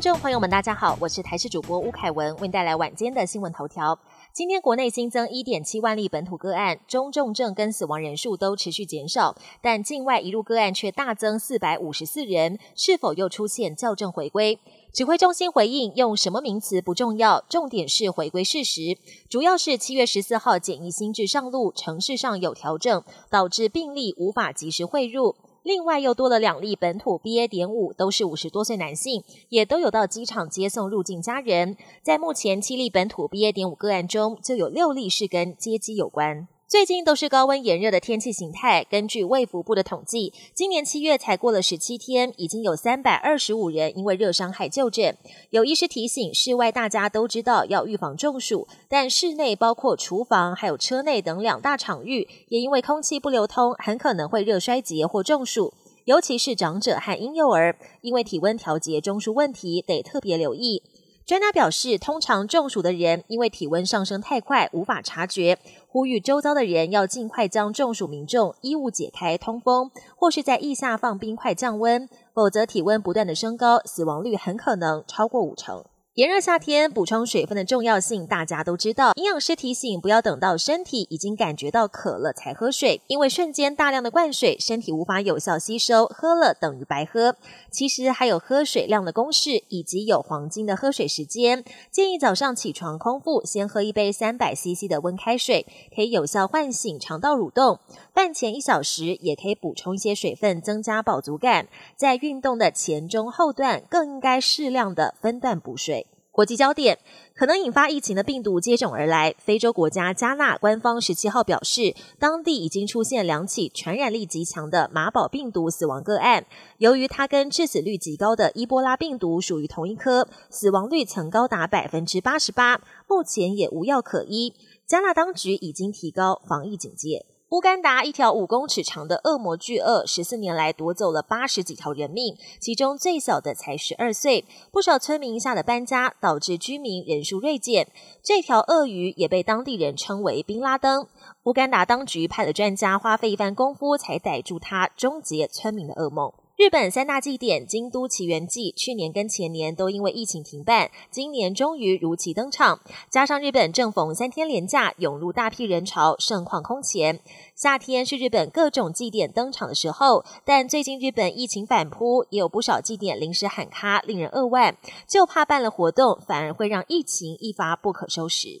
众朋友们，大家好，我是台视主播吴凯文，为您带来晚间的新闻头条。今天国内新增一点七万例本土个案，中重症跟死亡人数都持续减少，但境外一入个案却大增四百五十四人，是否又出现校正回归？指挥中心回应，用什么名词不重要，重点是回归事实。主要是七月十四号检疫新制上路，城市上有调整，导致病例无法及时汇入。另外又多了两例本土 BA. 点五，都是五十多岁男性，也都有到机场接送入境家人。在目前七例本土 BA. 点五个案中，就有六例是跟接机有关。最近都是高温炎热的天气形态。根据卫福部的统计，今年七月才过了十七天，已经有三百二十五人因为热伤害就诊。有医师提醒，室外大家都知道要预防中暑，但室内包括厨房还有车内等两大场域，也因为空气不流通，很可能会热衰竭或中暑。尤其是长者和婴幼儿，因为体温调节中枢问题，得特别留意。专家表示，通常中暑的人因为体温上升太快，无法察觉，呼吁周遭的人要尽快将中暑民众衣物解开通风，或是在腋下放冰块降温，否则体温不断的升高，死亡率很可能超过五成。炎热夏天补充水分的重要性，大家都知道。营养师提醒，不要等到身体已经感觉到渴了才喝水，因为瞬间大量的灌水，身体无法有效吸收，喝了等于白喝。其实还有喝水量的公式，以及有黄金的喝水时间。建议早上起床空腹，先喝一杯三百 CC 的温开水，可以有效唤醒肠道蠕动。饭前一小时也可以补充一些水分，增加饱足感。在运动的前中后段，更应该适量的分段补水。国际焦点可能引发疫情的病毒接踵而来。非洲国家加纳官方十七号表示，当地已经出现两起传染力极强的马宝病毒死亡个案。由于它跟致死率极高的伊波拉病毒属于同一科，死亡率曾高达百分之八十八，目前也无药可医。加纳当局已经提高防疫警戒。乌干达一条五公尺长的恶魔巨鳄，十四年来夺走了八十几条人命，其中最小的才十二岁。不少村民吓得搬家，导致居民人数锐减。这条鳄鱼也被当地人称为“宾拉登”。乌干达当局派了专家，花费一番功夫才逮住它，终结村民的噩梦。日本三大祭典京都奇缘祭，去年跟前年都因为疫情停办，今年终于如期登场。加上日本正逢三天连假，涌入大批人潮，盛况空前。夏天是日本各种祭典登场的时候，但最近日本疫情反扑，也有不少祭典临时喊卡，令人扼腕。就怕办了活动，反而会让疫情一发不可收拾。